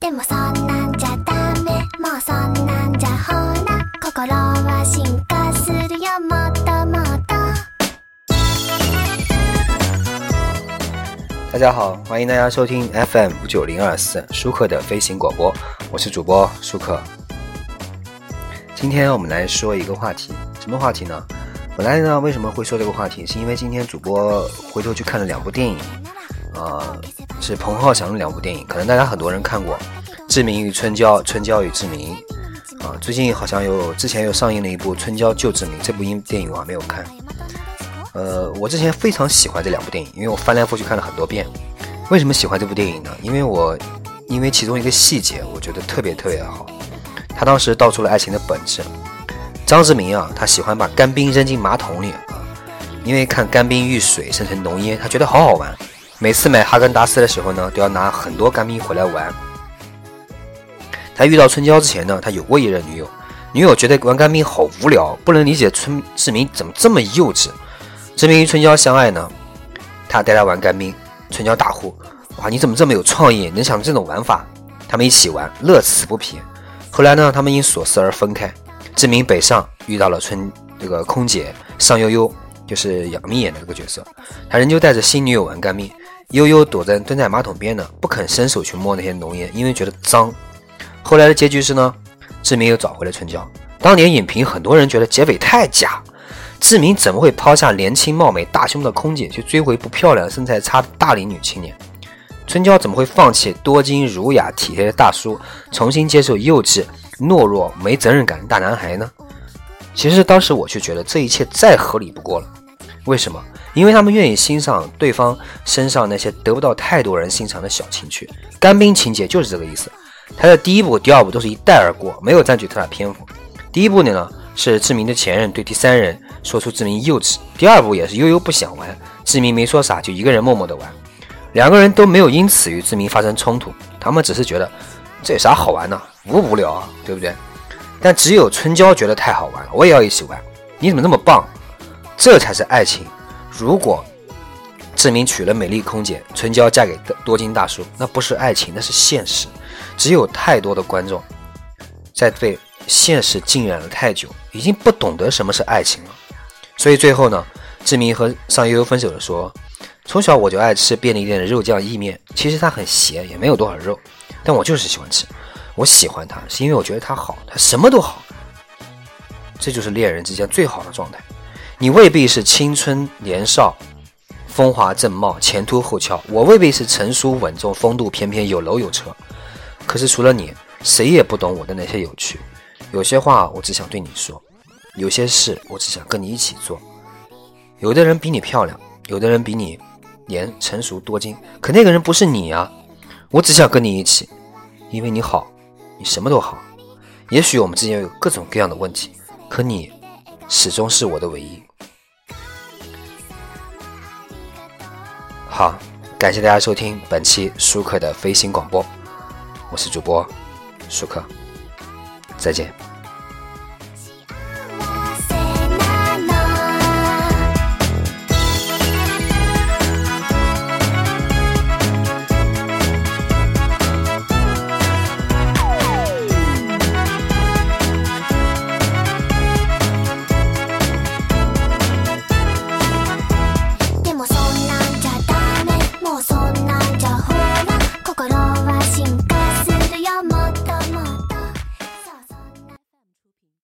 でもそんなんじゃダメもうそんなんじゃほら心は進化するよもっともっと大家好，欢迎大家收听 FM 五九零二四舒克的飞行广播，我是主播舒克。今天我们来说一个话题，什么话题呢？本来呢，为什么会说这个话题？是因为今天主播回头去看了两部电影，啊、 是彭浩翔的两部电影，可能大家很多人看过，《志明与春娇》《春娇与志明》啊，最近好像有之前又上映了一部《春娇救志明》，这部音电影我还没有看。呃，我之前非常喜欢这两部电影，因为我翻来覆去看了很多遍。为什么喜欢这部电影呢？因为我因为其中一个细节，我觉得特别特别好。他当时道出了爱情的本质。张志明啊，他喜欢把干冰扔进马桶里啊，因为看干冰遇水生成浓烟，他觉得好好玩。每次买哈根达斯的时候呢，都要拿很多干冰回来玩。他遇到春娇之前呢，他有过一任女友，女友觉得玩干冰好无聊，不能理解春志明怎么这么幼稚。志明与春娇相爱呢，他带她玩干冰，春娇大呼：“哇，你怎么这么有创意，能想出这种玩法？”他们一起玩，乐此不疲。后来呢，他们因琐事而分开。志明北上，遇到了春这个空姐尚悠悠，就是杨幂演的这个角色。他仍旧带着新女友玩干冰，悠悠躲在蹲在马桶边呢，不肯伸手去摸那些浓烟，因为觉得脏。后来的结局是呢，志明又找回了春娇。当年影评很多人觉得结尾太假，志明怎么会抛下年轻貌美、大胸的空姐去追回不漂亮、身材差的大龄女青年？春娇怎么会放弃多金、儒雅、体贴的大叔，重新接受幼稚、懦弱、没责任感的大男孩呢？其实当时我就觉得这一切再合理不过了。为什么？因为他们愿意欣赏对方身上那些得不到太多人欣赏的小情趣。干冰情节就是这个意思。他的第一部、第二部都是一带而过，没有占据太大篇幅。第一部呢是志明的前任对第三人说出志明幼稚，第二部也是悠悠不想玩，志明没说啥就一个人默默的玩，两个人都没有因此与志明发生冲突，他们只是觉得这有啥好玩呢？无无聊啊，对不对？但只有春娇觉得太好玩了，我也要一起玩。你怎么那么棒？这才是爱情。如果志明娶了美丽空姐，春娇嫁给多金大叔，那不是爱情，那是现实。只有太多的观众在被现实浸染了太久，已经不懂得什么是爱情了。所以最后呢，志明和尚悠悠分手了，说：“从小我就爱吃便利店的肉酱意面，其实它很咸，也没有多少肉，但我就是喜欢吃。我喜欢它，是因为我觉得它好，它什么都好。这就是恋人之间最好的状态。你未必是青春年少、风华正茂、前凸后翘，我未必是成熟稳重、风度翩翩、有楼有车。可是除了你，谁也不懂我的那些有趣。有些话我只想对你说，有些事我只想跟你一起做。有的人比你漂亮，有的人比你年成熟多金，可那个人不是你啊！我只想跟你一起，因为你好，你什么都好。也许我们之间有各种各样的问题，可你始终是我的唯一。好，感谢大家收听本期舒克的飞行广播。我是主播舒克，再见。